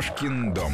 Кошкин дом.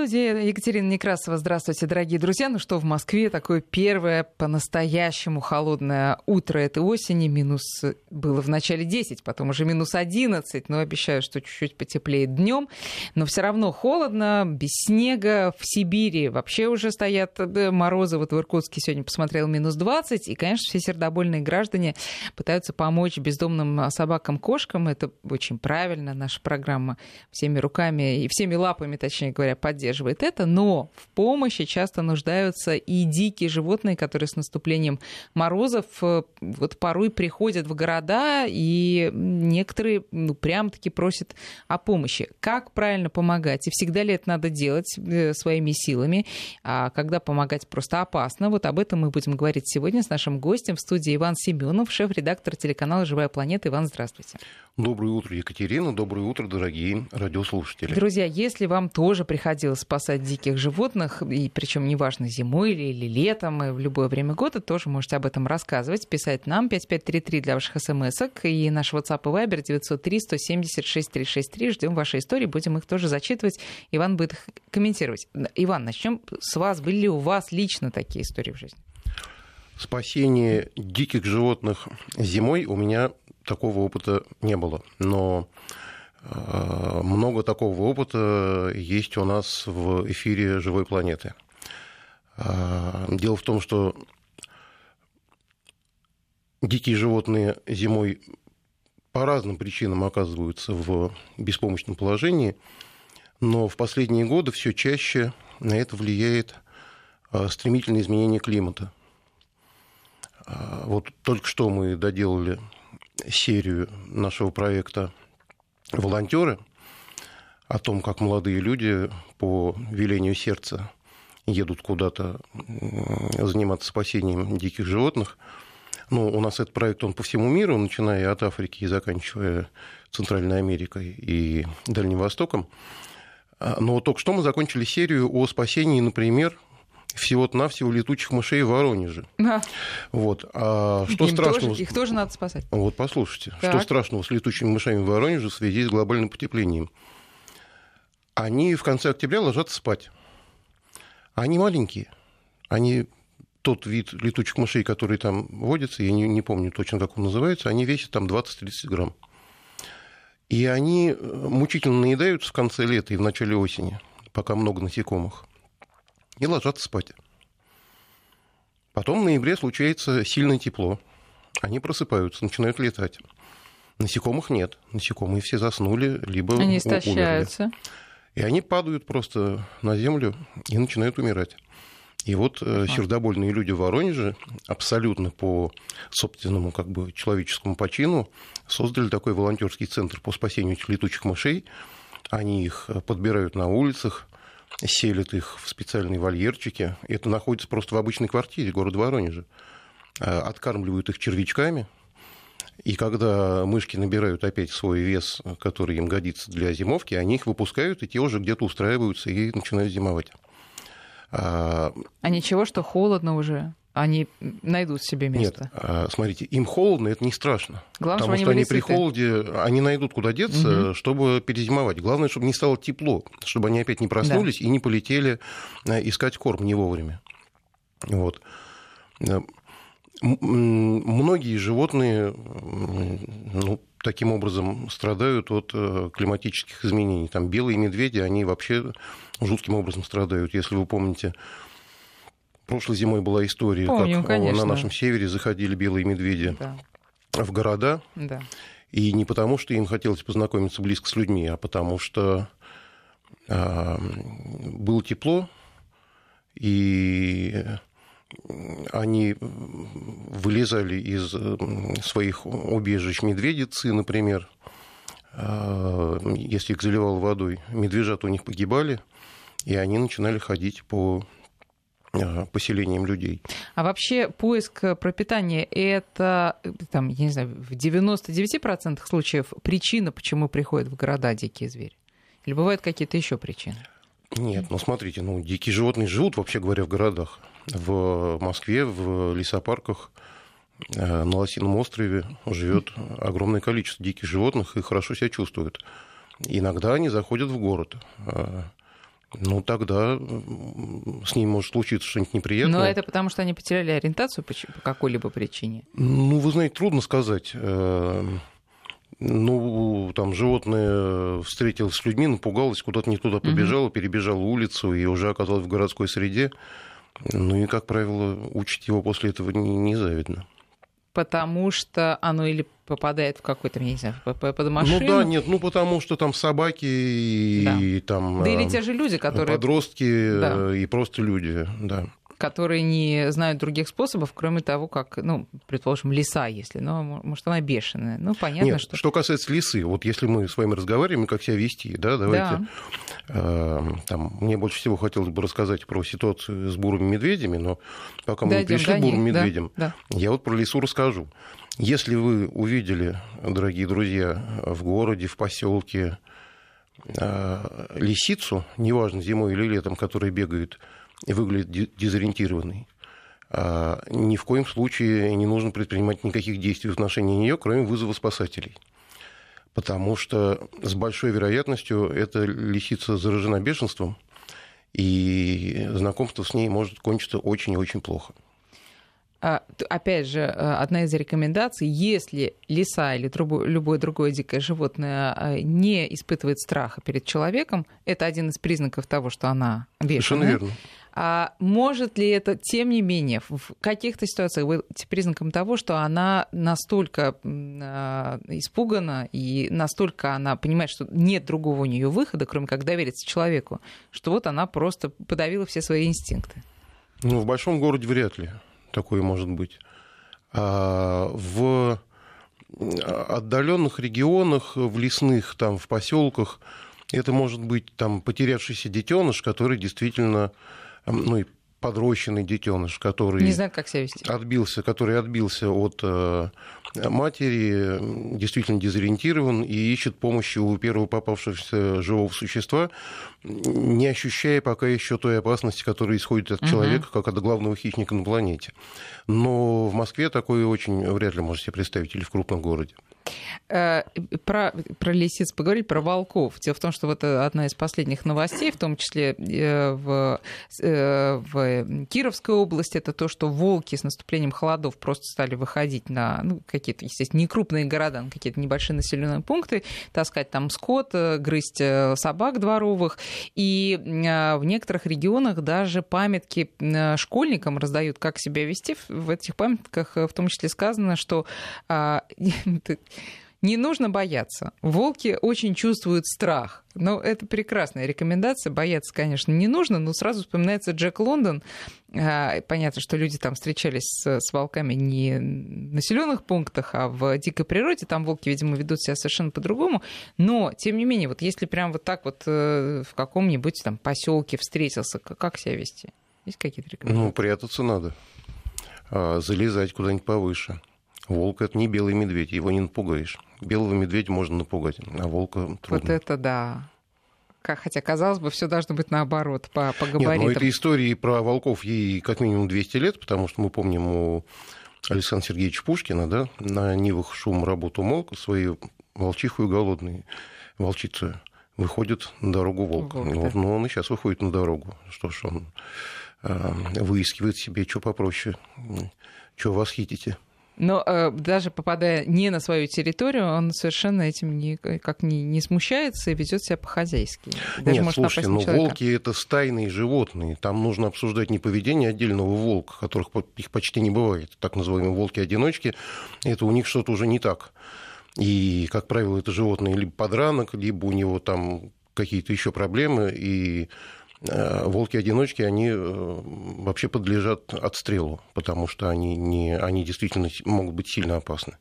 Студии Екатерина Некрасова. Здравствуйте, дорогие друзья. Ну что, в Москве такое первое по-настоящему холодное утро этой осени. Минус было в начале 10, потом уже минус 11. Но обещаю, что чуть-чуть потеплеет днем. Но все равно холодно, без снега. В Сибири вообще уже стоят э, морозы. Вот в Иркутске сегодня посмотрел минус 20. И, конечно, все сердобольные граждане пытаются помочь бездомным собакам, кошкам. Это очень правильно. Наша программа всеми руками и всеми лапами, точнее говоря, поддерживает поддерживает это, но в помощи часто нуждаются и дикие животные, которые с наступлением морозов э, вот порой приходят в города, и некоторые ну, прям-таки просят о помощи. Как правильно помогать? И всегда ли это надо делать э, своими силами? А когда помогать просто опасно? Вот об этом мы будем говорить сегодня с нашим гостем в студии Иван Семенов, шеф-редактор телеканала «Живая планета». Иван, здравствуйте. Доброе утро, Екатерина. Доброе утро, дорогие радиослушатели. Друзья, если вам тоже приходилось спасать диких животных, и причем неважно, зимой или, или летом, и в любое время года, тоже можете об этом рассказывать, писать нам 5533 для ваших смс и наш WhatsApp и Viber 903 176 363. Ждем вашей истории, будем их тоже зачитывать. Иван будет их комментировать. Иван, начнем с вас. Были ли у вас лично такие истории в жизни? Спасение диких животных зимой у меня такого опыта не было. Но много такого опыта есть у нас в эфире «Живой планеты». Э, дело в том, что дикие животные зимой по разным причинам оказываются в беспомощном положении, но в последние годы все чаще на это влияет э, стремительное изменение климата. Вот только что мы доделали серию нашего проекта «Волонтеры», о том, как молодые люди по велению сердца едут куда-то заниматься спасением диких животных. Ну, у нас этот проект, он по всему миру, начиная от Африки и заканчивая Центральной Америкой и Дальним Востоком. Но только что мы закончили серию о спасении, например, всего-то навсего летучих мышей в Воронеже. Да. Вот. А что Им страшного... Тоже, их тоже надо спасать. Вот послушайте, так. что страшного с летучими мышами в Воронеже в связи с глобальным потеплением? Они в конце октября ложатся спать. Они маленькие. Они тот вид летучих мышей, который там водится, я не, не помню точно, как он называется, они весят там 20-30 грамм. И они э, мучительно наедаются в конце лета и в начале осени, пока много насекомых и ложатся спать. Потом в ноябре случается сильное тепло. Они просыпаются, начинают летать. Насекомых нет. Насекомые все заснули, либо Они истощаются. Умерли. И они падают просто на землю и начинают умирать. И вот э, сердобольные люди в Воронеже абсолютно по собственному как бы, человеческому почину создали такой волонтерский центр по спасению летучих мышей. Они их подбирают на улицах, селят их в специальные вольерчики. Это находится просто в обычной квартире города Воронежа. А, откармливают их червячками, и когда мышки набирают опять свой вес, который им годится для зимовки, они их выпускают, и те уже где-то устраиваются и начинают зимовать. А, а ничего, что холодно уже? Они найдут себе место. Нет, а, смотрите, им холодно, это не страшно. Главное, потому что они, при холоде, они найдут куда деться, угу. чтобы перезимовать. Главное, чтобы не стало тепло, чтобы они опять не проснулись да. и не полетели э, искать корм не вовремя. Вот. Э, многие животные ну, таким образом страдают от э, климатических изменений. Там белые медведи, они вообще жутким образом страдают. Если вы помните, Прошлой зимой была история, Помню, как конечно. на нашем севере заходили белые медведи да. в города. Да. И не потому, что им хотелось познакомиться близко с людьми, а потому что э, было тепло, и они вылезали из своих убежищ медведицы, например, если их заливал водой, медвежат у них погибали, и они начинали ходить по поселением людей. А вообще поиск пропитания – это, там, я не знаю, в 99% случаев причина, почему приходят в города дикие звери? Или бывают какие-то еще причины? Нет, ну смотрите, ну дикие животные живут, вообще говоря, в городах. В Москве, в лесопарках на Лосином острове живет огромное количество диких животных и хорошо себя чувствуют. Иногда они заходят в город. Ну, тогда с ними может случиться что-нибудь неприятное. Но это потому, что они потеряли ориентацию по какой-либо причине? Ну, вы знаете, трудно сказать. Ну, там животное встретилось с людьми, напугалось, куда-то не туда побежало, угу. перебежало улицу и уже оказалось в городской среде. Ну и, как правило, учить его после этого не, не завидно. Потому что оно или попадает в какой-то, не знаю, под машину. Ну да, нет, ну потому что там собаки и, да. и там... Да или те же люди, которые... Подростки да. и просто люди, да которые не знают других способов, кроме того, как, ну, предположим, лиса, если, но, может, она бешеная. Ну, понятно, Нет, что... Что касается лисы, вот если мы с вами разговариваем, как себя вести, да, давайте... Да. Э, там, мне больше всего хотелось бы рассказать про ситуацию с бурыми медведями, но пока мы Дойдем, пришли к бурым медведям, да, да. я вот про лису расскажу. Если вы увидели, дорогие друзья, в городе, в поселке э, лисицу, неважно, зимой или летом, которая бегает и выглядит дезориентированной, а, ни в коем случае не нужно предпринимать никаких действий в отношении нее, кроме вызова спасателей. Потому что с большой вероятностью эта лисица заражена бешенством, и знакомство с ней может кончиться очень и очень плохо. А, опять же, э, одна из рекомендаций, если лиса или любое другое дикое животное не испытывает страха перед человеком, это один из признаков того, что она бешеная. Совершенно верно. А может ли это, тем не менее, в каких-то ситуациях быть признаком того, что она настолько э, испугана и настолько она понимает, что нет другого у нее выхода, кроме как довериться человеку, что вот она просто подавила все свои инстинкты? Ну, в большом городе вряд ли такое может быть. А в отдаленных регионах, в лесных, там, в поселках, это может быть там потерявшийся детеныш, который действительно ну и подрощенный детеныш, который не знает, как себя вести. отбился, который отбился от э, матери, действительно дезориентирован и ищет помощи у первого попавшегося живого существа, не ощущая пока еще той опасности, которая исходит от угу. человека, как от главного хищника на планете. Но в Москве такое очень вряд ли можете себе представить, или в крупном городе. Э, про, про лисиц поговорить, про волков. Дело в том, что вот одна из последних новостей, в том числе э, в, э, в Кировской области, это то, что волки с наступлением холодов просто стали выходить на ну, какие-то, естественно, не крупные города, на какие-то небольшие населенные пункты, таскать там скот, грызть собак дворовых. И в некоторых регионах даже памятки школьникам раздают, как себя вести. В этих памятках в том числе сказано, что а, не нужно бояться. Волки очень чувствуют страх. Но это прекрасная рекомендация. Бояться, конечно, не нужно, но сразу вспоминается Джек Лондон. А, понятно, что люди там встречались с, с волками не в населенных пунктах, а в дикой природе. Там волки, видимо, ведут себя совершенно по-другому. Но, тем не менее, вот если прям вот так вот э, в каком-нибудь там поселке встретился, как себя вести? Есть какие-то рекомендации? Ну, прятаться надо. А, залезать куда-нибудь повыше Волк это не белый медведь, его не напугаешь. Белого медведя можно напугать, а волка трудно. Вот это да. Хотя, казалось бы, все должно быть наоборот, по, по габаритам. Нет, ну, этой истории про волков ей как минимум 200 лет, потому что мы помним у Александра Сергеевича Пушкина, да, на Нивах шум работу молк, свою волчиху и голодные волчицы выходит на дорогу волк. волк вот, да. Но он и сейчас выходит на дорогу. Что ж, он э, выискивает себе что попроще, что вас хитите. Но э, даже попадая не на свою территорию, он совершенно этим не, как не, не смущается и ведет себя по-хозяйски. Даже Нет, может слушайте, но ну, волки это стайные животные. Там нужно обсуждать не поведение отдельного волка, которых их почти не бывает. Так называемые волки-одиночки. Это у них что-то уже не так. И, как правило, это животные либо подранок, либо у него там какие-то еще проблемы, и волки-одиночки, они э, вообще подлежат отстрелу, потому что они, не, они действительно могут быть сильно опасны.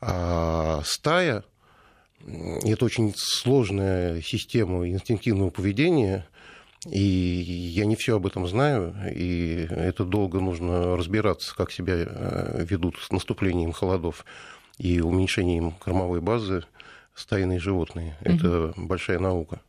А стая – это очень сложная система инстинктивного поведения, и я не все об этом знаю, и это долго нужно разбираться, как себя э, ведут с наступлением холодов и уменьшением кормовой базы стайные животные. Это угу. большая наука.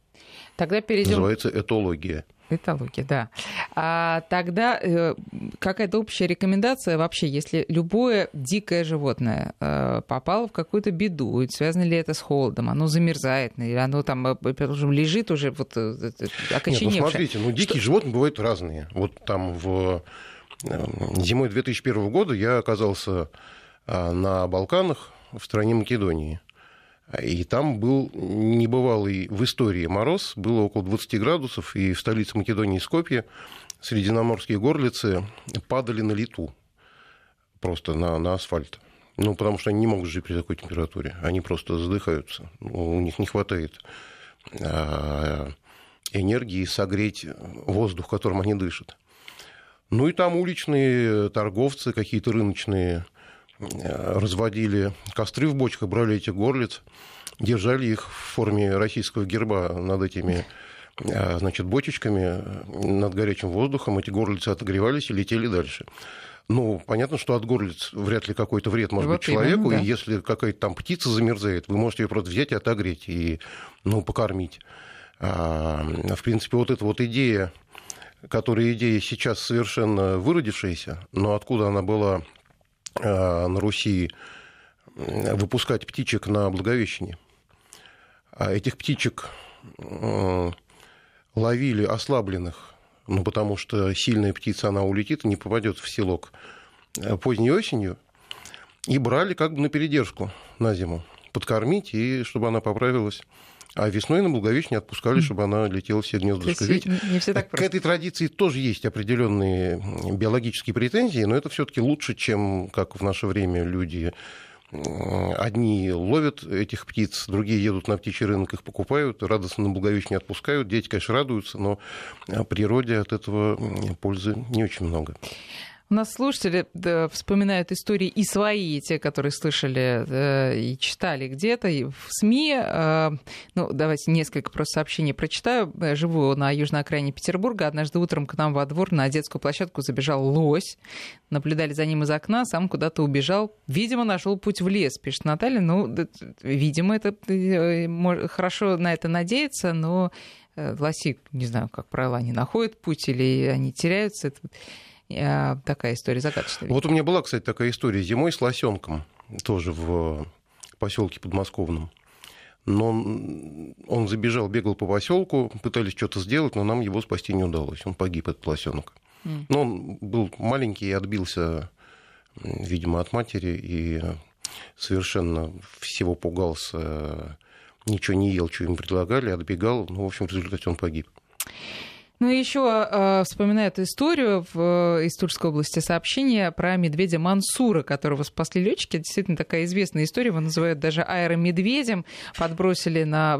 Тогда перейдем... Называется этология. Этология, да. А, тогда э, какая-то общая рекомендация вообще, если любое дикое животное э, попало в какую-то беду, связано ли это с холодом, оно замерзает, или оно там э, лежит уже вот окоченевшее. Нет, ну смотрите, ну дикие что... животные бывают разные. Вот там в зимой 2001 года я оказался на Балканах в стране Македонии. И там был небывалый в истории мороз, было около 20 градусов, и в столице Македонии Скопье средиземноморские горлицы падали на лету, просто на, на асфальт. Ну, потому что они не могут жить при такой температуре. Они просто задыхаются. У них не хватает а, энергии согреть воздух, которым они дышат. Ну и там уличные торговцы, какие-то рыночные разводили костры в бочках, брали этих горлиц, держали их в форме российского герба над этими э, значит, бочечками, над горячим воздухом. Эти горлицы отогревались и летели дальше. Ну, понятно, что от горлиц вряд ли какой-то вред может вот быть человеку, да. и если какая-то там птица замерзает, вы можете ее просто взять и отогреть, и, ну, покормить. А, в принципе, вот эта вот идея, которая идея сейчас совершенно выродившаяся, но откуда она была Э, на Руси выпускать птичек на Благовещение. А этих птичек э, ловили ослабленных, ну, потому что сильная птица, она улетит и не попадет в селок э, поздней осенью, и брали как бы на передержку на зиму, подкормить, и чтобы она поправилась. А весной на Благовещение отпускали, чтобы она летела все гнездышко. Ведь не все так к этой традиции тоже есть определенные биологические претензии, но это все-таки лучше, чем как в наше время люди Одни ловят этих птиц, другие едут на птичий рынок, их покупают, радостно на Благовещение отпускают. Дети, конечно, радуются, но природе от этого пользы не очень много. У нас слушатели да, вспоминают истории и свои, те, которые слышали да, и читали где-то и в СМИ. Э, ну, давайте несколько просто сообщений прочитаю. Я живу на южной окраине Петербурга. Однажды утром к нам во двор на детскую площадку забежал лось. Наблюдали за ним из окна, сам куда-то убежал. Видимо, нашел путь в лес, пишет Наталья. Ну, видимо, это э, хорошо на это надеяться, но э, лоси, не знаю, как правило, они находят путь или они теряются. Это Э, такая история загадочная. Вот у меня была, кстати, такая история зимой с лосенком, тоже в поселке подмосковном. Но он забежал, бегал по поселку, пытались что-то сделать, но нам его спасти не удалось. Он погиб, этот лосенок. Mm. Но он был маленький и отбился, видимо, от матери и совершенно всего пугался, ничего не ел, что им предлагали, отбегал. Ну, в общем, в результате он погиб. Ну и еще э, историю в, э, из Тульской области сообщение про медведя Мансура, которого спасли летчики. Действительно такая известная история, его называют даже аэромедведем. Подбросили на,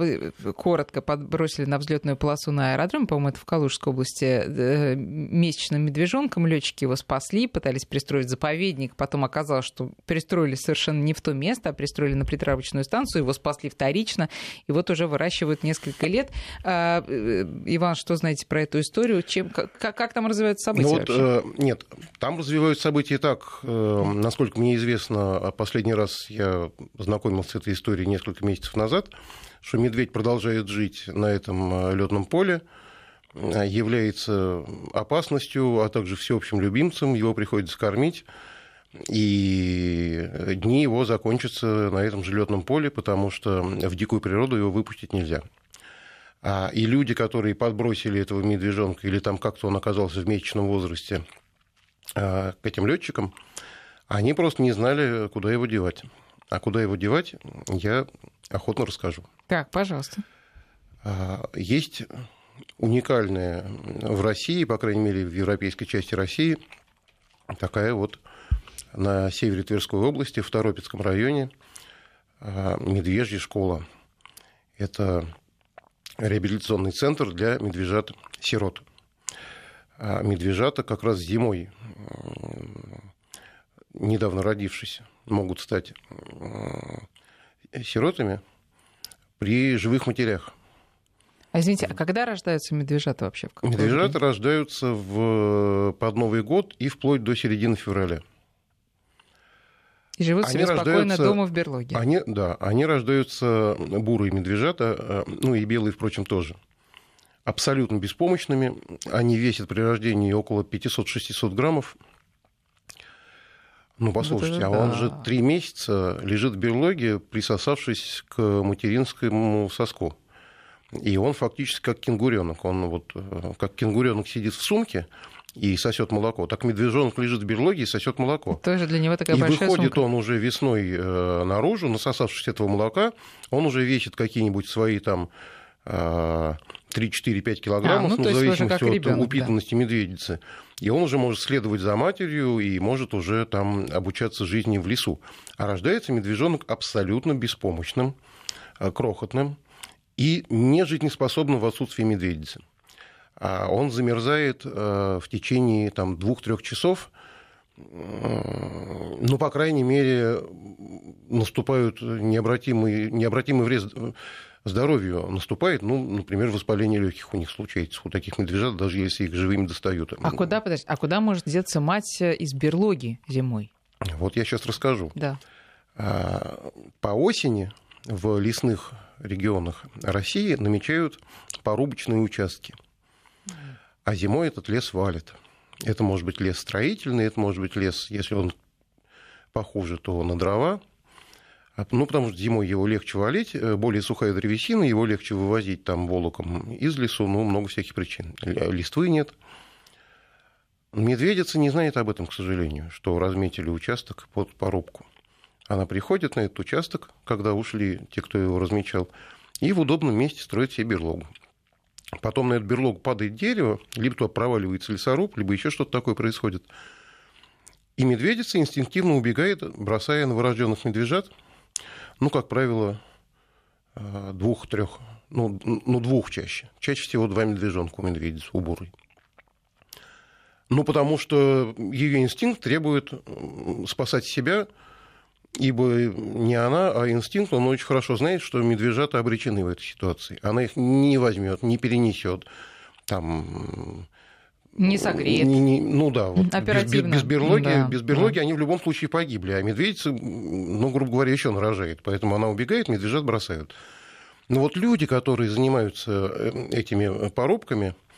коротко подбросили на взлетную полосу на аэродром, по-моему, это в Калужской области, э, месячным медвежонком. Летчики его спасли, пытались пристроить заповедник, потом оказалось, что пристроили совершенно не в то место, а пристроили на притравочную станцию, его спасли вторично, и вот уже выращивают несколько лет. А, э, Иван, что знаете про это? Эту историю? Чем, как, как там развиваются события? Ну, вот, э, нет, там развиваются события так, э, насколько мне известно, а последний раз я знакомился с этой историей несколько месяцев назад, что медведь продолжает жить на этом э, летном поле, является опасностью, а также всеобщим любимцем, его приходится кормить. И дни его закончатся на этом же летном поле, потому что в дикую природу его выпустить нельзя. А, и люди, которые подбросили этого медвежонка, или там как-то он оказался в месячном возрасте а, к этим летчикам, они просто не знали, куда его девать. А куда его девать, я охотно расскажу. Так, пожалуйста. А, есть уникальная в России, по крайней мере, в европейской части России, такая вот на севере Тверской области, в Торопецком районе, медвежья школа. Это реабилитационный центр для медвежат-сирот. А медвежата как раз зимой, недавно родившись, могут стать сиротами при живых матерях. А извините, а когда рождаются медвежата вообще? В медвежата день? рождаются в, под Новый год и вплоть до середины февраля. И живут они себе спокойно дома в берлоге. Они, да, они рождаются бурые медвежата, э, ну и белые, впрочем, тоже. Абсолютно беспомощными. Они весят при рождении около 500-600 граммов. Ну, послушайте, вот а он да. же три месяца лежит в берлоге, присосавшись к материнскому соску. И он фактически как кенгуренок. Он вот э, как кенгуренок сидит в сумке, и сосет молоко. Так медвежонок лежит в берлоге и сосет молоко. Тоже для него такая и большая выходит сумка. он уже весной э, наружу, насосавшись этого молока, он уже весит какие-нибудь свои там 3-4-5 килограммов, а, ну, ну, в зависимости от ребенок, упитанности да. медведицы. И он уже может следовать за матерью и может уже там обучаться жизни в лесу. А рождается медвежонок абсолютно беспомощным, э, крохотным и не жизнеспособным в отсутствии медведицы. А он замерзает э, в течение там, двух-трех часов, ну, по крайней мере, наступают необратимый, необратимый вред здоровью наступает, ну, например, воспаление легких у них случается, у таких медвежат, даже если их живыми достают. А куда, подожди, а куда может деться мать из берлоги зимой? Вот я сейчас расскажу. Да. А, по осени в лесных регионах России намечают порубочные участки. А зимой этот лес валит. Это может быть лес строительный, это может быть лес, если он похуже, то на дрова. А, ну, потому что зимой его легче валить, э, более сухая древесина, его легче вывозить там волоком из лесу, ну, много всяких причин. Листвы нет. Медведица не знает об этом, к сожалению, что разметили участок под порубку. Она приходит на этот участок, когда ушли те, кто его размечал, и в удобном месте строит себе берлогу. Потом на эту берлогу падает дерево, либо туда проваливается лесоруб, либо еще что-то такое происходит. И медведица инстинктивно убегает, бросая новорожденных медвежат, ну, как правило, э, двух-трех, ну, ну, двух чаще. Чаще всего два медвежонка у медведицы, у бурой. Ну, потому что ее инстинкт требует спасать себя, ибо не она, а инстинкт, он очень хорошо знает, что медвежата обречены в этой ситуации. Она их не возьмет, не перенесет. Там, не согреет. Не, не, ну да, вот Оперативно. Без, без берлоги, да, без берлоги да. они в любом случае погибли, а медведица, ну, грубо говоря, еще нарожает. Поэтому она убегает, медвежат бросают. Но вот люди, которые занимаются э, этими порубками, а,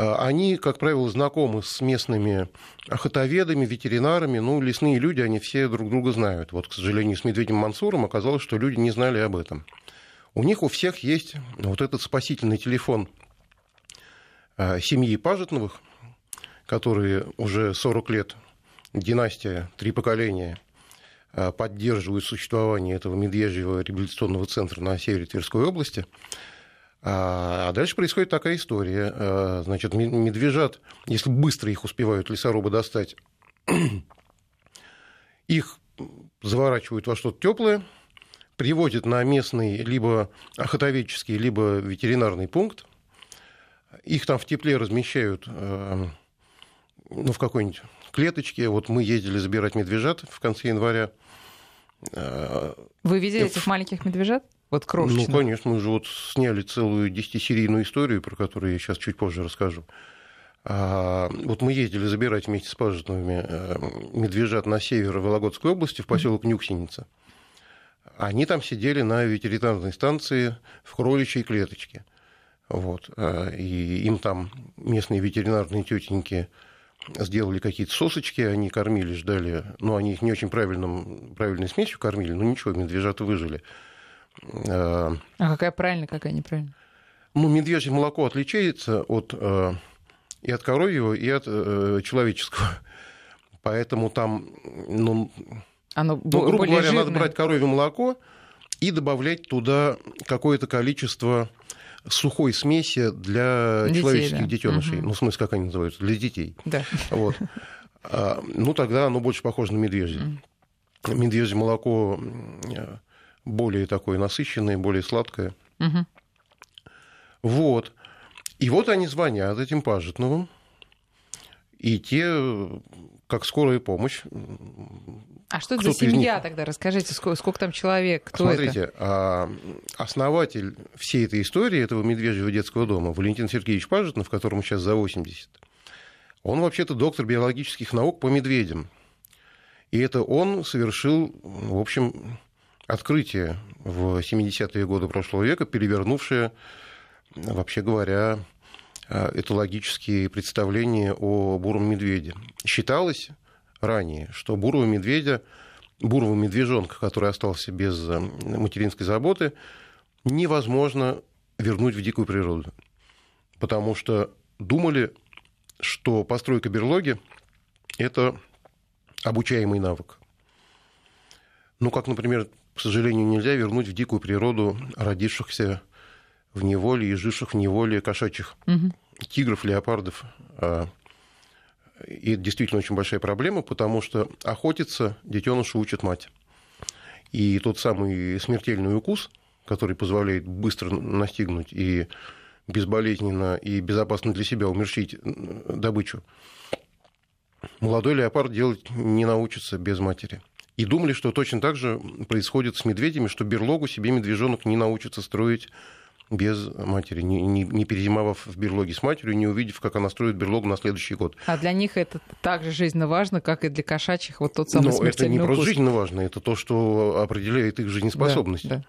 они, как правило, знакомы с местными охотоведами, ветеринарами. Ну, лесные люди, они все друг друга знают. Вот, к сожалению, с медведем Мансуром оказалось, что люди не знали об этом. У них у всех есть вот этот спасительный телефон а, семьи Пажетновых, которые уже 40 лет, династия, три поколения, а, поддерживают существование этого медвежьего реабилитационного центра на севере Тверской области – а, а дальше происходит такая история. А, значит, медвежат, если быстро их успевают лесорубы достать, их заворачивают во что-то теплое, приводят на местный либо охотоведческий, либо ветеринарный пункт. Их там в тепле размещают а, ну, в какой-нибудь клеточке. Вот мы ездили забирать медвежат в конце января. Вы видели этих маленьких медвежат? Вот крошечных. Ну, конечно, мы же вот сняли целую десятисерийную историю, про которую я сейчас чуть позже расскажу. А, вот мы ездили забирать вместе с пажитовыми э, медвежат на север Вологодской области, в поселок Нюксеница. Они там сидели на ветеринарной станции в кроличьей клеточке. Вот. А, и им там местные ветеринарные тетеньки сделали какие-то сосочки, они кормили, ждали, ну, они их не очень правильным, правильной смесью кормили, но ничего, медвежата выжили. А какая правильная, какая неправильная? Ну, медвежье молоко отличается от, э, и от коровьего, и от э, человеческого. Поэтому там, ну, Оно ну грубо говоря, жирное. надо брать коровье молоко и добавлять туда какое-то количество сухой смеси для детей, человеческих да. детенышей. Угу. Ну, в смысле, как они называются? Для детей. Да. Вот. А, ну, тогда оно больше похоже на медвежье. Медвежье молоко более такое насыщенное, более сладкое. Угу. Вот. И вот они звонят этим пажитновым, и те, как скорая помощь. А что это за семья них... тогда? Расскажите, сколько, сколько там человек? Кто Смотрите, это? А, основатель всей этой истории, этого медвежьего детского дома, Валентин Сергеевич Пажитнов, которому сейчас за 80, он вообще-то доктор биологических наук по медведям. И это он совершил, в общем, открытие в 70-е годы прошлого века, перевернувшее, вообще говоря, э, этологические представления о буром медведе. Считалось ранее, что бурого медведя, бурого медвежонка, который остался без э, материнской заботы, невозможно вернуть в дикую природу. Потому что думали, что постройка берлоги – это обучаемый навык. Ну, как, например, к сожалению, нельзя вернуть в дикую природу родившихся в неволе и живших в неволе кошачьих угу. тигров, леопардов. А, и это действительно очень большая проблема, потому что охотиться детеныша учит мать. И тот самый смертельный укус, который позволяет быстро настигнуть и безболезненно и безопасно для себя умерщить добычу, молодой леопард делать не научится без матери. И думали, что точно так же происходит с медведями, что берлогу себе медвежонок не научится строить без матери, не, не, не перезимовав в берлоге с матерью, не увидев, как она строит берлогу на следующий год. А для них это так же жизненно важно, как и для кошачьих вот тот самый Но это не укус. просто жизненно важно, это то, что определяет их жизнеспособность. Да, да.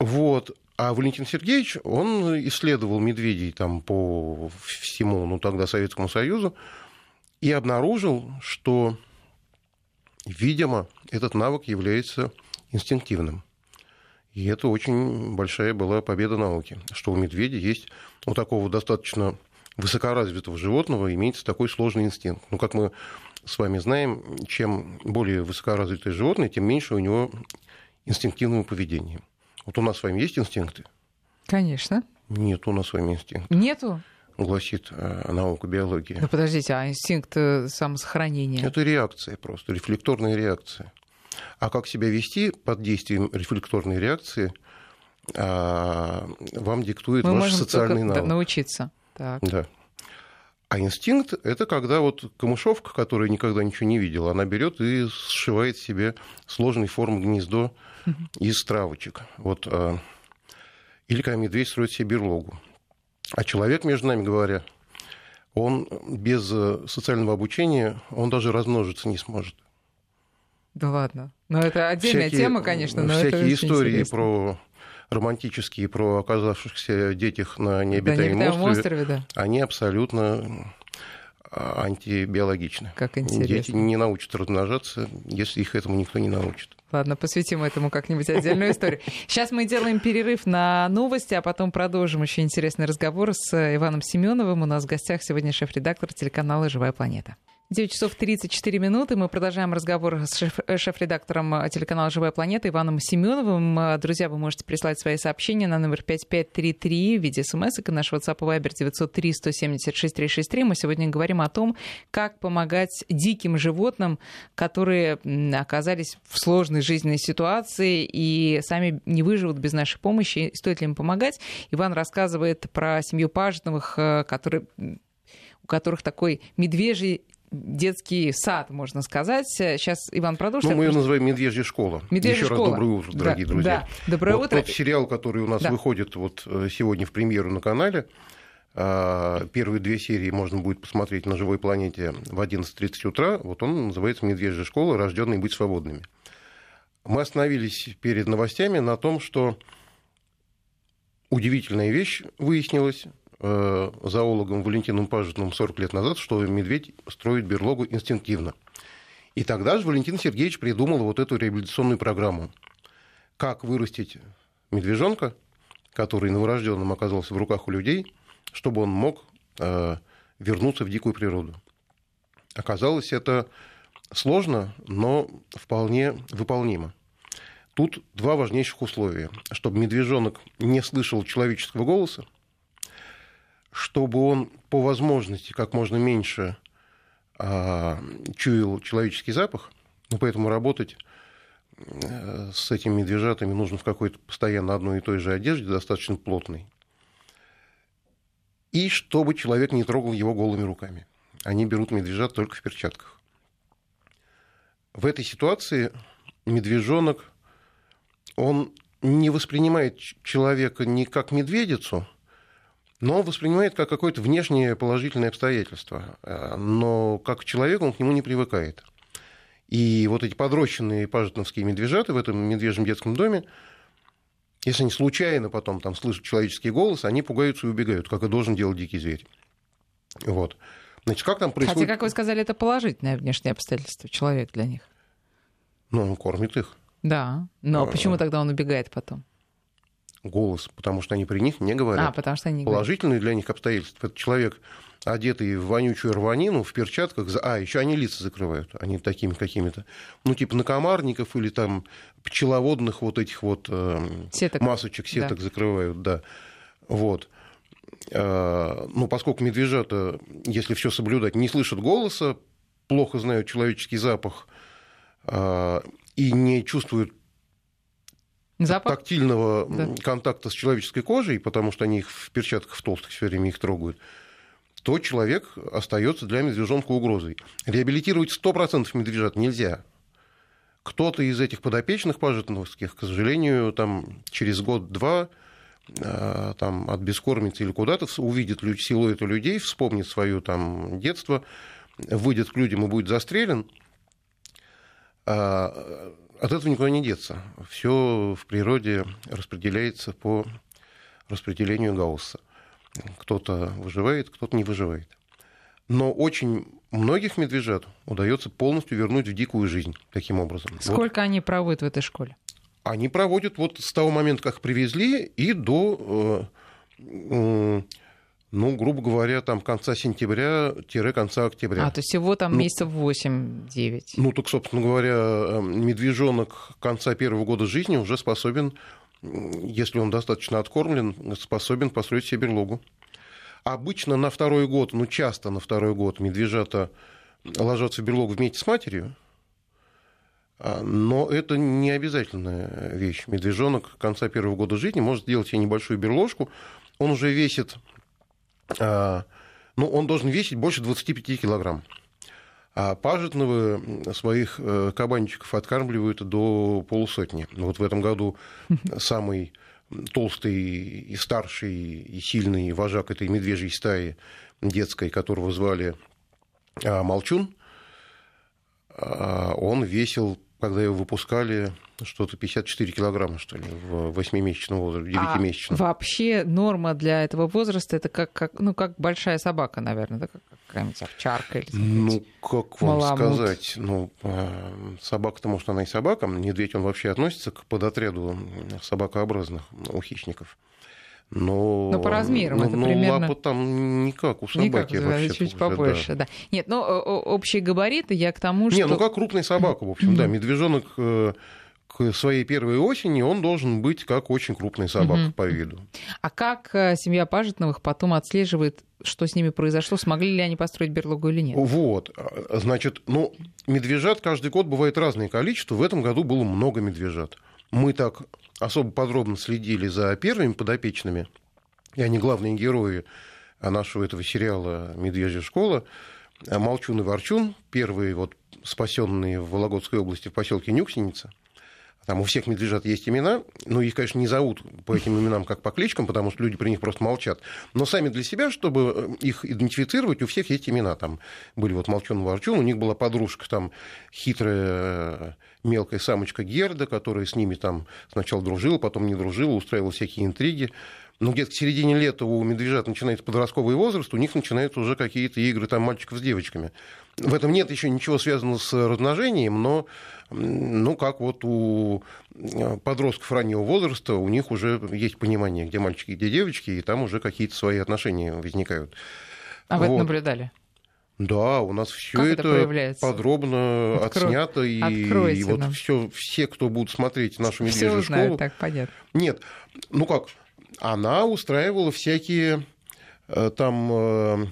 Вот. А Валентин Сергеевич, он исследовал медведей там по всему, ну тогда Советскому Союзу, и обнаружил, что, видимо, этот навык является инстинктивным. И это очень большая была победа науки, что у медведя есть у такого достаточно высокоразвитого животного имеется такой сложный инстинкт. Ну, как мы с вами знаем, чем более высокоразвитое животное, тем меньше у него инстинктивного поведения. Вот у нас с вами есть инстинкты? Конечно. Нет у нас с вами инстинктов. Нету? Гласит э, наука биологии. Ну подождите, а инстинкт э, самосохранения? Это реакция просто, рефлекторная реакция. А как себя вести под действием рефлекторной реакции, а, вам диктует Мы ваш социальный навык. научиться. Так. Да. А инстинкт – это когда вот камышовка, которая никогда ничего не видела, она берет и сшивает себе сложной формы гнездо из травочек. Вот, а, или когда медведь строит себе берлогу. А человек, между нами говоря, он без э, социального обучения, он даже размножиться не сможет. Да ладно. Но это отдельная всякие, тема, конечно. Но всякие это истории интересно. про романтические, про оказавшихся детях на необитаемом, да, острове, острове да. они абсолютно а, антибиологичны. Как интересно. Дети не научат размножаться, если их этому никто не научит. Ладно, посвятим этому как-нибудь отдельную историю. Сейчас мы делаем перерыв на новости, а потом продолжим еще интересный разговор с Иваном Семеновым. У нас в гостях сегодня шеф-редактор телеканала «Живая планета». 9 часов 34 минуты. Мы продолжаем разговор с шеф-редактором телеканала «Живая планета» Иваном Семеновым. Друзья, вы можете прислать свои сообщения на номер 5533 в виде смс и наш WhatsApp и Viber 903 176 363. Мы сегодня говорим о том, как помогать диким животным, которые оказались в сложной жизненной ситуации и сами не выживут без нашей помощи. Стоит ли им помогать? Иван рассказывает про семью Пажетовых, э, которые у которых такой медвежий детский сад, можно сказать. Сейчас Иван продолжит. Ну, мы ее называем «Медвежья школа». Медвежья Еще школа. раз доброе утро, дорогие да, друзья. Да. Доброе вот утро. Тот сериал, который у нас да. выходит вот э, сегодня в премьеру на канале, а, Первые две серии можно будет посмотреть на живой планете в 11.30 утра. Вот он называется «Медвежья школа. Рожденные быть свободными». Мы остановились перед новостями на том, что удивительная вещь выяснилась. Э, зоологом Валентином Пажетным 40 лет назад, что медведь строит берлогу инстинктивно. И тогда же Валентин Сергеевич придумал вот эту реабилитационную программу. Как вырастить медвежонка, который новорожденным оказался в руках у людей, чтобы он мог э, вернуться в дикую природу. Оказалось, это сложно, но вполне выполнимо. Тут два важнейших условия. Чтобы медвежонок не слышал человеческого голоса, чтобы он по возможности как можно меньше а, чуял человеческий запах, ну, поэтому работать э, с этими медвежатами нужно в какой-то постоянно одной и той же одежде, достаточно плотной. И чтобы человек не трогал его голыми руками. Они берут медвежат только в перчатках. В этой ситуации медвежонок, он не воспринимает человека не как медведицу, но он воспринимает как какое-то внешнее положительное обстоятельство. Э, но как человек он к нему не привыкает. И вот эти подрощенные пажетновские медвежата в этом медвежьем детском доме, если они случайно потом там слышат человеческий голос, они пугаются и убегают, как и должен делать дикий зверь. Вот. Значит, как там происходит... Хотя, как вы сказали, это положительное внешнее обстоятельство человек для них. Ну, он кормит их. Да, но а, почему тогда он убегает потом? Голос, потому что они при них не говорят. А, потому что они Положительные для них обстоятельства. Это человек, одетый в вонючую рванину, в перчатках. А, еще они лица закрывают. Они такими какими-то, ну, типа накомарников или там пчеловодных вот этих вот э, сеток. масочек, сеток да. закрывают, да. Вот. Э, ну, поскольку медвежата, если все соблюдать, не слышат голоса, плохо знают человеческий запах э, и не чувствуют Запах? тактильного да. контакта с человеческой кожей, потому что они их в перчатках в толстых все время их трогают, то человек остается для медвежонка угрозой. Реабилитировать 100% медвежат нельзя. Кто-то из этих подопечных пажитновских, к сожалению, там, через год-два а, там, от бескормицы или куда-то увидит силуэты людей, вспомнит свое там, детство, выйдет к людям и будет застрелен, а, от этого никуда не деться. Все в природе распределяется по распределению Гаусса. Кто-то выживает, кто-то не выживает. Но очень многих медвежат удается полностью вернуть в дикую жизнь таким образом. Сколько вот. они проводят в этой школе? Они проводят вот с того момента, как привезли, и до э, ну, грубо говоря, там конца сентября-конца октября. А, то есть всего там ну, месяцев 8-9. Ну, так, собственно говоря, э, медвежонок конца первого года жизни уже способен, если он достаточно откормлен, способен построить себе берлогу. Обычно на второй год, ну, часто на второй год медвежата ложатся в берлогу вместе с матерью, а, но это не обязательная вещь. Медвежонок конца первого года жизни может сделать себе небольшую берложку. Он уже весит ну, он должен весить больше 25 килограмм. А пажитного своих э, кабанчиков откармливают до полусотни. Вот в этом году самый толстый и старший и сильный вожак этой медвежьей стаи детской, которого звали а, Молчун, он весил когда его выпускали, что-то 54 килограмма, что ли, в 8-месячном возрасте, 9-месячном. А вообще норма для этого возраста это как, как, ну, как большая собака, наверное, да? как какая-нибудь овчарка или Ну, как вам маламут. сказать, ну, а, собака-то, может, она и собака, медведь, он вообще относится к подотряду собакообразных у хищников. Но, но по размерам но, это но примерно... лапы там не как у собаки никак, вообще чуть уже, побольше, да. да. Нет, ну общие габариты я к тому, что... Не, ну как крупная собака, в общем, да. Медвежонок э, к своей первой осени он должен быть как очень крупная собака по виду. А как э, семья Пажитновых потом отслеживает, что с ними произошло, смогли ли они построить берлогу или нет? Вот, а, значит, ну, медвежат каждый год бывает разное количество. В этом году было много медвежат. Мы так особо подробно следили за первыми подопечными, и они главные герои нашего этого сериала «Медвежья школа», Молчун и Ворчун, первые вот спасенные в Вологодской области в поселке Нюксеница – там у всех медвежат есть имена, но их, конечно, не зовут по этим именам как по кличкам, потому что люди при них просто молчат. Но сами для себя, чтобы их идентифицировать, у всех есть имена. Там были вот Молчун Ворчун, у них была подружка там хитрая мелкая самочка Герда, которая с ними там сначала дружила, потом не дружила, устраивала всякие интриги ну, где-то к середине лета у медвежат начинается подростковый возраст, у них начинаются уже какие-то игры там мальчиков с девочками. В этом нет еще ничего связанного с размножением, но, ну, как вот у подростков раннего возраста, у них уже есть понимание, где мальчики, где девочки, и там уже какие-то свои отношения возникают. А вы вот. это наблюдали? Да, у нас все это, это подробно Откро... отснято, и, и вот все, все, кто будут смотреть нашу медвежью все узнают, школу. Так, понятно. Нет, ну как, она устраивала всякие э, там э,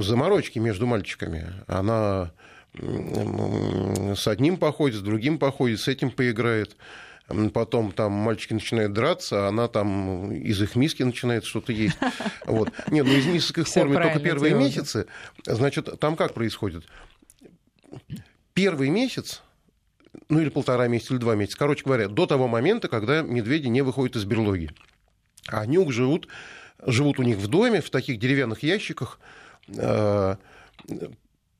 заморочки между мальчиками. Она с одним походит, с другим походит, с этим поиграет. Потом там мальчики начинают драться, а она там из их миски начинает что-то есть. Вот. Нет, ну из мисок их кормят только первые делают. месяцы. Значит, там как происходит? Первый месяц, ну или полтора месяца, или два месяца, короче говоря, до того момента, когда медведи не выходят из берлоги. А нюк живут, живут у них в доме, в таких деревянных ящиках, э,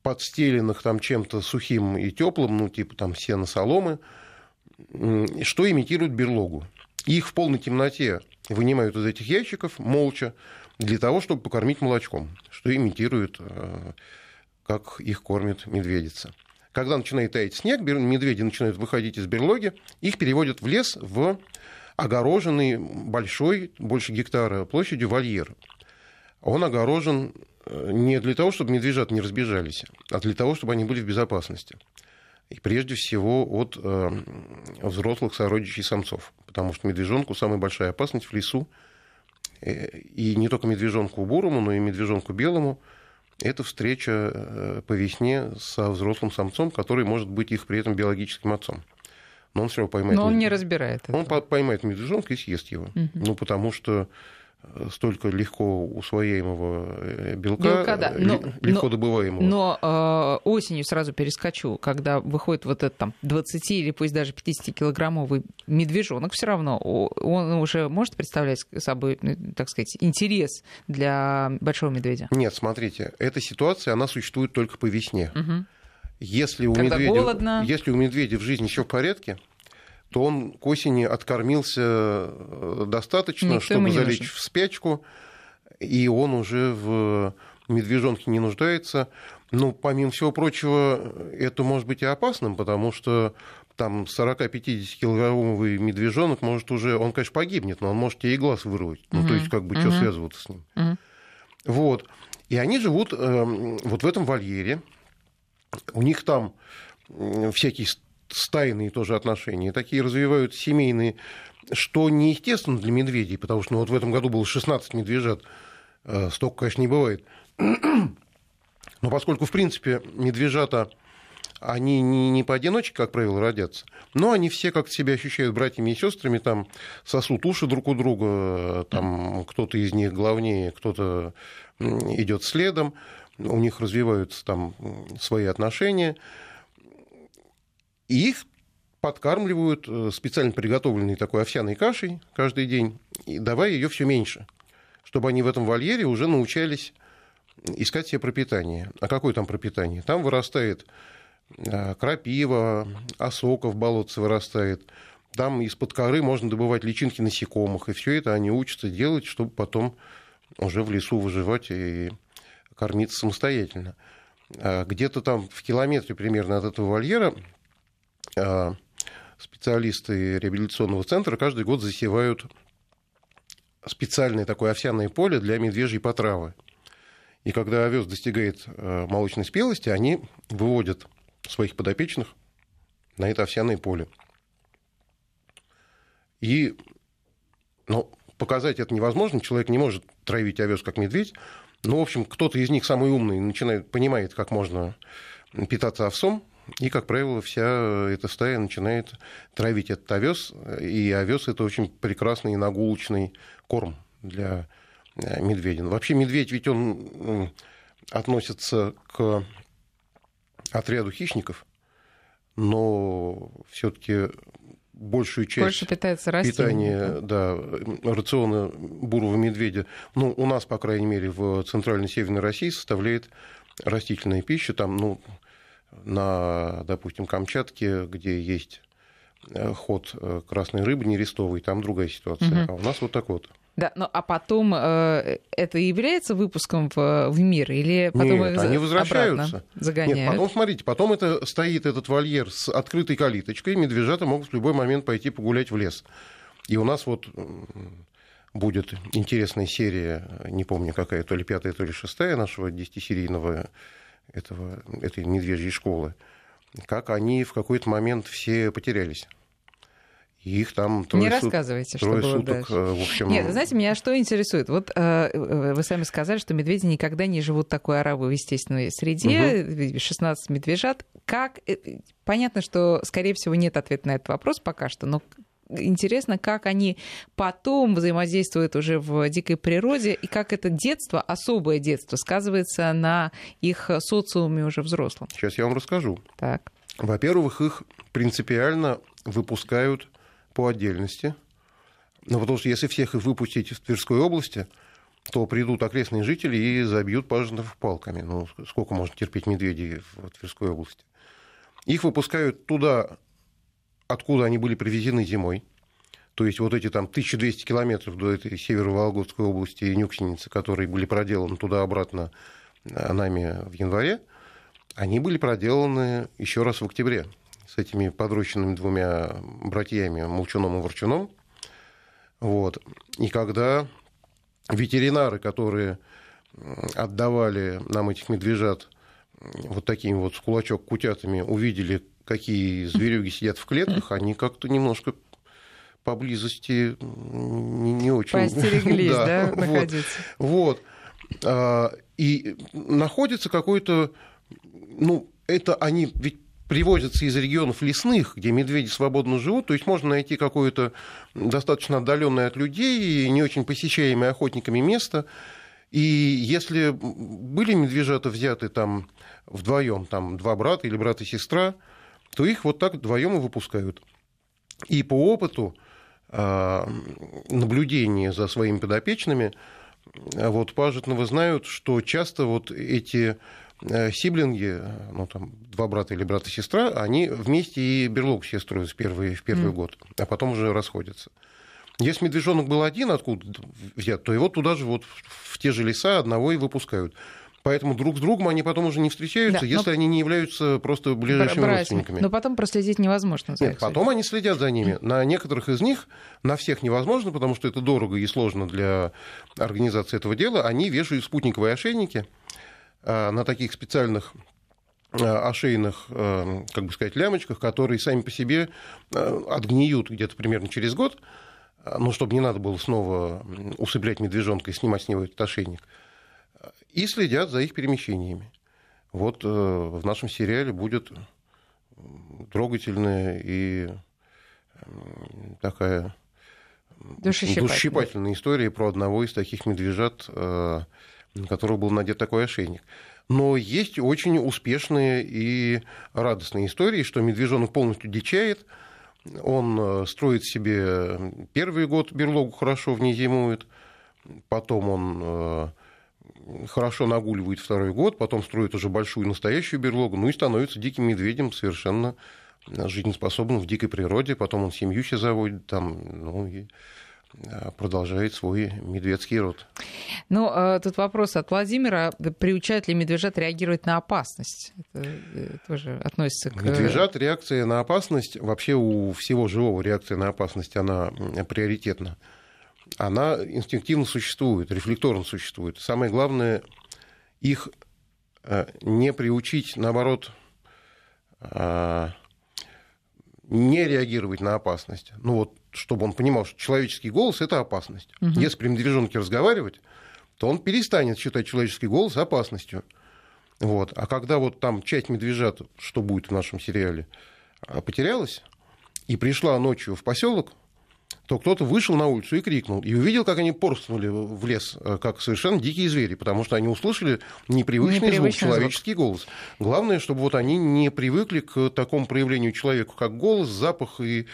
подстеленных там чем-то сухим и теплым, ну, типа там сено соломы, что имитирует берлогу. Их в полной темноте вынимают из этих ящиков молча, для того, чтобы покормить молочком, что имитирует, э, как их кормит медведица. Когда начинает таять снег, медведи начинают выходить из берлоги, их переводят в лес, в огороженный большой, больше гектара площадью вольер. Он огорожен э, не для того, чтобы медвежат не разбежались, а для того, чтобы они были в безопасности. И прежде всего от э, взрослых сородичей самцов. Потому что медвежонку самая большая опасность в лесу. Э, и не только медвежонку бурому, но и медвежонку белому. Это встреча э, по весне со взрослым самцом, который может быть их при этом биологическим отцом. Но он все равно поймает. Но он не разбирает. Он этого. поймает медвежонка и съест его. Угу. Ну, потому что столько легко усвояемого э, белка, белка да. но, легко но, добываемого. Но э, осенью сразу перескочу, когда выходит вот этот там 20 или пусть даже 50-килограммовый медвежонок, все равно он уже может представлять собой, так сказать, интерес для большого медведя? Нет, смотрите, эта ситуация, она существует только по весне. Угу. Если у, медведя, голодно. если у медведя в жизни все в порядке, то он к осени откормился э, достаточно, Никто чтобы залечь в спячку, и он уже в медвежонке не нуждается. Ну, помимо всего прочего, это может быть и опасным, потому что там 40-50 килограммовый медвежонок может уже, он, конечно, погибнет, но он может тебе и глаз вырвать. Uh-huh. Ну, то есть, как бы, uh-huh. что связываться с ним. Uh-huh. Вот. И они живут э, вот в этом вольере. У них там всякие стайные тоже отношения, такие развивают семейные, что неестественно для медведей, потому что ну, вот в этом году было 16 медвежат, э, столько, конечно, не бывает. Но поскольку, в принципе, медвежата, они не, не поодиночке, как правило, родятся, но они все как себя ощущают братьями и сестрами, там сосут уши друг у друга, там кто-то из них главнее, кто-то идет следом, у них развиваются там свои отношения. И их подкармливают э, специально приготовленной такой овсяной кашей каждый день, и давая ее все меньше, чтобы они в этом вольере уже научались искать себе пропитание. А какое там пропитание? Там вырастает э, крапива, осока в болотце вырастает, там из-под коры можно добывать личинки насекомых, и все это они учатся делать, чтобы потом уже в лесу выживать и кормиться самостоятельно. А где-то там в километре примерно от этого вольера а, специалисты реабилитационного центра каждый год засевают специальное такое овсяное поле для медвежьей потравы. И когда овес достигает а, молочной спелости, они выводят своих подопечных на это овсяное поле. И ну, показать это невозможно, человек не может травить овес как медведь. Но, в общем, кто-то из них самый умный начинает, понимает, как можно питаться овсом, и, как правило, вся эта стая начинает травить этот овес. И овес это очень прекрасный нагулочный корм для э, медведя. Вообще медведь ведь он относится к отряду хищников, но все-таки большую часть Больше питается питания, да, рациона бурого медведя, ну, у нас, по крайней мере, в Центральной Северной России составляет растительная пища. Там, ну, на, допустим, Камчатке, где есть э, ход э, красной рыбы нерестовой, там другая ситуация. Угу. А у нас вот так вот. Да, ну а потом э, это является выпуском в, в мир или потом Нет, они возвращаются. загоняют? Нет, потом, смотрите, потом это стоит этот вольер с открытой калиточкой, медвежата могут в любой момент пойти погулять в лес. И у нас вот будет интересная серия, не помню какая, то ли пятая, то ли шестая нашего десятисерийного этого, этой медвежьей школы, как они в какой-то момент все потерялись. И их там трое Не рассказывайте, что было суток, дальше. Э, в общем... Нет, знаете, меня что интересует? Вот э, вы сами сказали, что медведи никогда не живут в такой оравой естественной среде, угу. 16 медвежат. Как... Э, понятно, что, скорее всего, нет ответа на этот вопрос пока что, но интересно, как они потом взаимодействуют уже в дикой природе, и как это детство, особое детство, сказывается на их социуме уже взрослом. Сейчас я вам расскажу. Так. Во-первых, их принципиально выпускают по отдельности. Ну, потому что если всех их выпустить в Тверской области, то придут окрестные жители и забьют пажитов палками. Ну, сколько можно терпеть медведей в Тверской области? Их выпускают туда, откуда они были привезены зимой. То есть вот эти там 1200 километров до этой северо-вологодской области и Нюксеницы, которые были проделаны туда-обратно нами в январе, они были проделаны еще раз в октябре с этими подрощенными двумя братьями, Молчуном и Ворчуном. Вот. И когда ветеринары, которые отдавали нам этих медвежат вот такими вот с кулачок кутятами, увидели, какие зверюги сидят в клетках, они как-то немножко поблизости не, не очень... Поостереглись, да, да находиться. Вот. вот. А, и находится какой-то... Ну, это они ведь привозятся из регионов лесных, где медведи свободно живут, то есть можно найти какое-то достаточно отдаленное от людей и не очень посещаемое охотниками место. И если были медвежата взяты там вдвоем, там два брата или брат и сестра, то их вот так вдвоем и выпускают. И по опыту а, наблюдения за своими подопечными, вот Пажетновы знают, что часто вот эти сиблинги, ну там два брата или брат и сестра, они вместе и берлогу себе строят в первый, в первый mm. год, а потом уже расходятся. Если медвежонок был один откуда взят, то его туда же вот в те же леса одного и выпускают. Поэтому друг с другом они потом уже не встречаются, да, если но... они не являются просто ближайшими Братья. родственниками. Но потом проследить невозможно. За Нет, потом они следят за ними. На некоторых из них, на всех невозможно, потому что это дорого и сложно для организации этого дела. Они вешают спутниковые ошейники. А, на таких специальных а, ошейных, а, как бы сказать, лямочках, которые сами по себе отгниют где-то примерно через год, ну, чтобы не надо было снова усыплять медвежонка и снимать с него этот ошейник, и следят за их перемещениями. Вот э, в нашем сериале будет трогательная и такая душесчипательная история про одного из таких медвежат, э, на которого был надет такой ошейник. Но есть очень успешные и радостные истории, что медвежонок полностью дичает, он э, строит себе первый год берлогу хорошо в ней зимует, потом он э, хорошо нагуливает второй год, потом строит уже большую настоящую берлогу, ну и становится диким медведем совершенно жизнеспособным в дикой природе, потом он семью себе заводит там, ну и продолжает свой медведский род. Ну, э, тут вопрос от Владимира. Приучают ли медвежат реагировать на опасность? Это э, тоже относится к... Медвежат реакция на опасность, вообще у всего живого реакция на опасность, она приоритетна. Она инстинктивно существует, рефлекторно существует. Самое главное, их не приучить, наоборот, не реагировать на опасность. Ну вот чтобы он понимал, что человеческий голос это опасность. Угу. Если при медвежонке разговаривать, то он перестанет считать человеческий голос опасностью. Вот. А когда вот там часть медвежат, что будет в нашем сериале, а, потерялась, и пришла ночью в поселок, то кто-то вышел на улицу и крикнул. И увидел, как они порствовали в лес, э, как совершенно дикие звери, потому что они услышали непривычный, непривычный звук, человеческий звук. голос. Главное, чтобы вот они не привыкли к такому проявлению человека, как голос, запах и...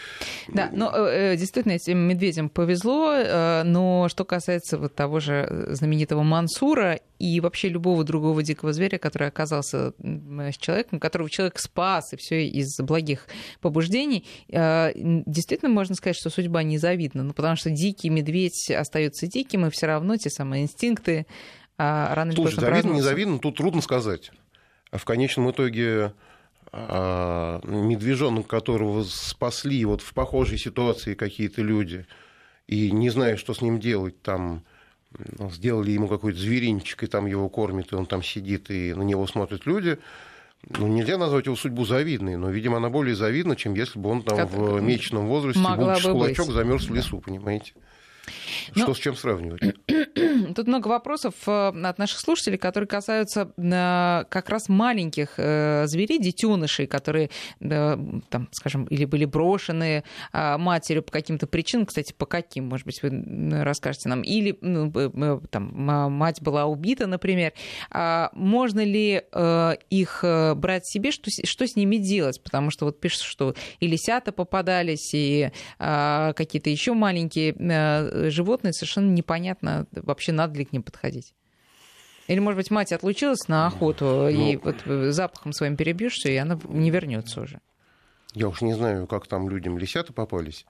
Да, но э, э, действительно, этим медведям повезло, но что касается вот того же знаменитого Мансура и вообще любого другого дикого зверя, который оказался с человеком, которого человек спас, и все из благих побуждений, действительно можно сказать, что судьба не завидна. Ну, потому что дикий медведь остается диким, и все равно те самые инстинкты а, рано или поздно завидно, не завидно, тут трудно сказать. В конечном итоге а, медвежонок, которого спасли вот в похожей ситуации какие-то люди, и не зная, что с ним делать, там сделали ему какой-то зверинчик, и там его кормят, и он там сидит, и на него смотрят люди, ну, нельзя назвать его судьбу завидной, но, видимо, она более завидна, чем если бы он там как в месячном возрасте был кулачок, замерз в лесу, понимаете? Что Но... с чем сравнивать? Тут много вопросов э, от наших слушателей, которые касаются э, как раз маленьких э, зверей, детенышей, которые, там, скажем, или были брошены матерью по каким-то причинам, кстати, по каким, может быть, вы расскажете нам, или ну, там, мать была убита, например. А можно ли их брать себе, что, что с ними делать? Потому что вот пишут, что и лисята попадались, и а, какие-то еще маленькие животные, совершенно непонятно вообще надо ли к ним подходить. Или, может быть, мать отлучилась на охоту, ну, и вот э, запахом своим перебьешься, и она не вернется уже. Я уж не знаю, как там людям лисята попались.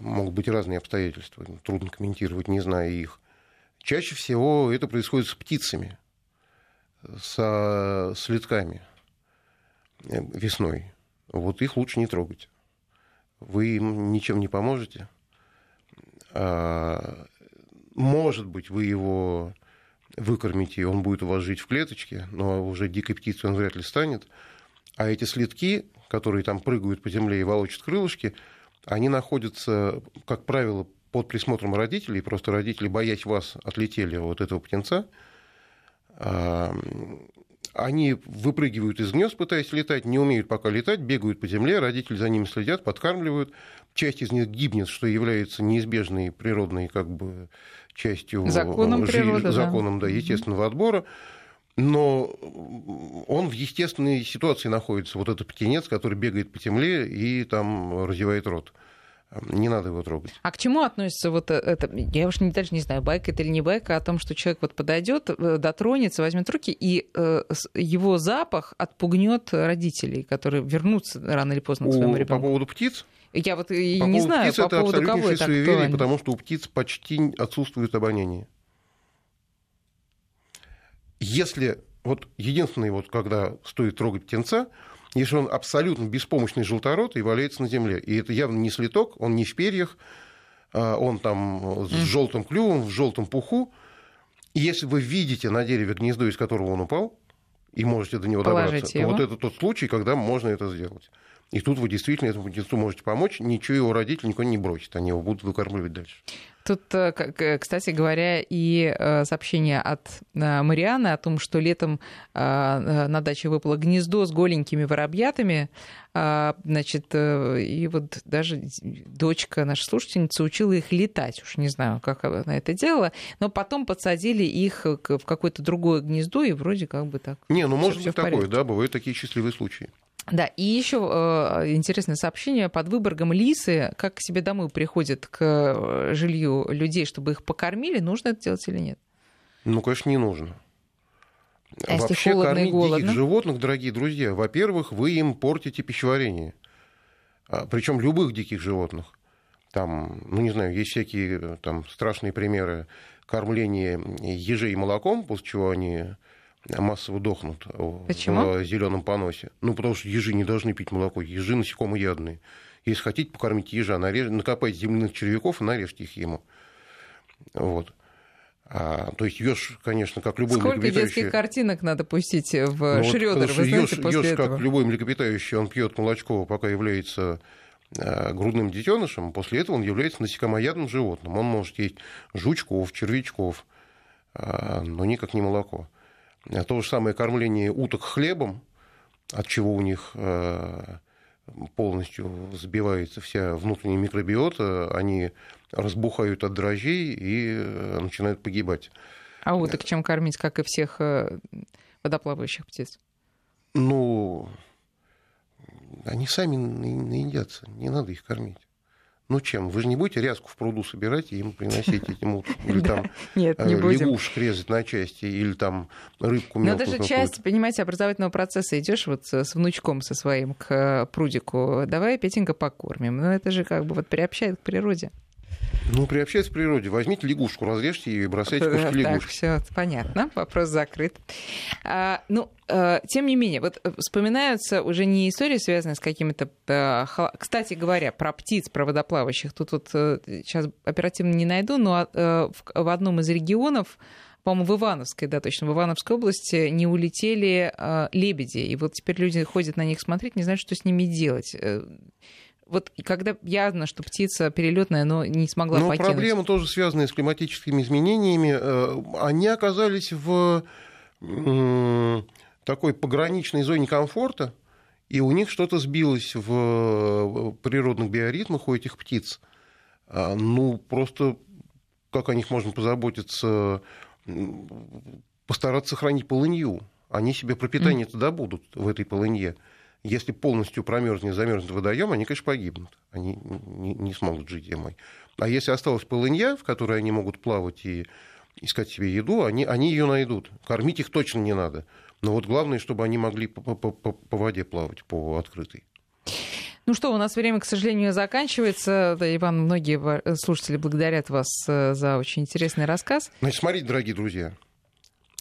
Могут быть разные обстоятельства, трудно комментировать, не зная их. Чаще всего это происходит с птицами, со следками весной. Вот их лучше не трогать. Вы им ничем не поможете. А, может быть, вы его выкормите, и он будет у вас жить в клеточке, но уже дикой птицей он вряд ли станет. А эти следки, которые там прыгают по земле и волочат крылышки, они находятся, как правило, под присмотром родителей, просто родители, боясь вас, отлетели от этого птенца. А, они выпрыгивают из гнезд, пытаясь летать, не умеют пока летать, бегают по земле, родители за ними следят, подкармливают. Часть из них гибнет, что является неизбежной природной как бы, частью законом, жизни, природы, законом да. Да, естественного отбора. Но он в естественной ситуации находится. Вот этот птенец, который бегает по земле и там разевает рот не надо его трогать. А к чему относится вот э, это? Я уж не, даже не знаю, байка это или не байка, о том, что человек вот подойдет, э, дотронется, возьмет руки, и э, его запах отпугнет родителей, которые вернутся рано или поздно к своему ребенку. По поводу птиц? Я вот и по не знаю, птиц по это поводу кого это суеверие, потому что у птиц почти отсутствует обоняние. Если вот единственное, вот когда стоит трогать птенца, если он абсолютно беспомощный желторот и валяется на земле. И это явно не слиток, он не в перьях, а он там с желтым клювом, в желтом пуху. И если вы видите на дереве гнездо, из которого он упал, и можете до него Положите добраться, его. то вот это тот случай, когда можно это сделать. И тут вы действительно этому птенцу можете помочь, ничего его родители никого не бросят, они его будут выкармливать дальше. Тут, э, кстати говоря, и э, сообщение от э, Марианы о том, что летом на даче выпало гнездо с голенькими воробьятами. А, значит, и вот даже дочка, наша слушательница, учила их летать. Уж не знаю, как она это делала. Но потом подсадили их в какое-то другое гнездо, и вроде как бы так. Не, ну может быть такое, да, бывают такие счастливые случаи. Да, и еще э, интересное сообщение. Под Выборгом лисы, как к себе домой приходят к э, жилью людей, чтобы их покормили, нужно это делать или нет? Ну, конечно, не нужно. А Вообще кормить диких животных, дорогие друзья, во-первых, вы им портите пищеварение. А, Причем любых диких животных. Там, ну не знаю, есть всякие э, там страшные примеры кормления ежей молоком, после чего они массово дохнут Почему? в зеленом поносе. Ну, потому что ежи не должны пить молоко. Ежи насекомоядные. Если хотите покормить ежа, нарежь, накопайте земляных червяков и нарежьте их ему. Вот. А, то есть еж, конечно, как любой Сколько млекопитающий... детских картинок надо пустить в ну, Шрёдер, вот, вы знаете, еж, после еж, этого? как любой млекопитающий, он пьет молочко, пока является а, грудным детенышем, после этого он является насекомоядным животным. Он может есть жучков, червячков, а, но никак не молоко. А то же самое кормление уток хлебом, от чего у них э, полностью сбивается вся внутренняя микробиота, они разбухают от дрожжей и э, начинают погибать. А уток чем кормить, как и всех э, водоплавающих птиц? Ну, они сами наедятся, не надо их кормить. Ну чем? Вы же не будете ряску в пруду собирать и им приносить этим утром? Или там э, лягушек резать на части, или там рыбку. Но это же часть, понимаете, образовательного процесса. Идешь вот с внучком со своим к э, прудику, давай, Петенька, покормим. Ну это же как бы вот приобщает к природе. Ну, приобщайтесь к природе. Возьмите лягушку, разрежьте ее и бросайте куски лягушки. Так, все понятно, вопрос закрыт. А, ну, а, тем не менее, вот вспоминаются уже не истории, связанные с какими-то... А, кстати говоря, про птиц, про водоплавающих. Тут вот сейчас оперативно не найду, но а, в одном из регионов по-моему, в Ивановской, да, точно, в Ивановской области не улетели э, лебеди. И вот теперь люди ходят на них смотреть, не знают, что с ними делать вот когда явно, что птица перелетная, но не смогла но покинуть. проблемы тоже связанные с климатическими изменениями. Э, они оказались в такой пограничной зоне комфорта, и у них что-то сбилось в природных биоритмах у этих птиц. А, ну, просто как о них можно позаботиться, постараться сохранить полынью. Они себе пропитание тогда будут в этой полынье если полностью промерзнет, замерзнет водоем, они, конечно, погибнут. Они не, не смогут жить зимой. А если осталась полынья, в которой они могут плавать и искать себе еду, они, они ее найдут. Кормить их точно не надо. Но вот главное, чтобы они могли по, по, по, по воде плавать, по открытой. Ну что, у нас время, к сожалению, заканчивается. Да, Иван, многие слушатели благодарят вас э, за очень интересный рассказ. Значит, смотрите, дорогие друзья,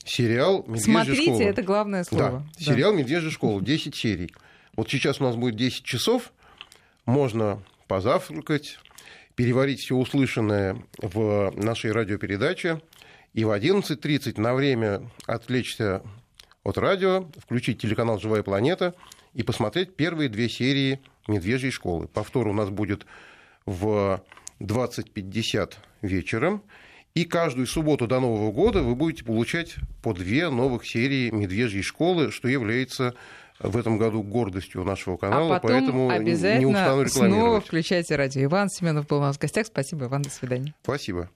сериал «Медвежья Смотрите, школа». это главное слово. Да, да. сериал «Медвежья школа», 10 серий. Вот сейчас у нас будет 10 часов, можно позавтракать, переварить все услышанное в нашей радиопередаче, и в 11.30 на время отвлечься от радио, включить телеканал «Живая планета» и посмотреть первые две серии «Медвежьей школы». Повтор у нас будет в 20.50 вечером. И каждую субботу до Нового года вы будете получать по две новых серии «Медвежьей школы», что является в этом году гордостью нашего канала, а потом поэтому обязательно не устану рекламировать. снова включайте радио. Иван Семенов был у нас в гостях. Спасибо, Иван, до свидания. Спасибо.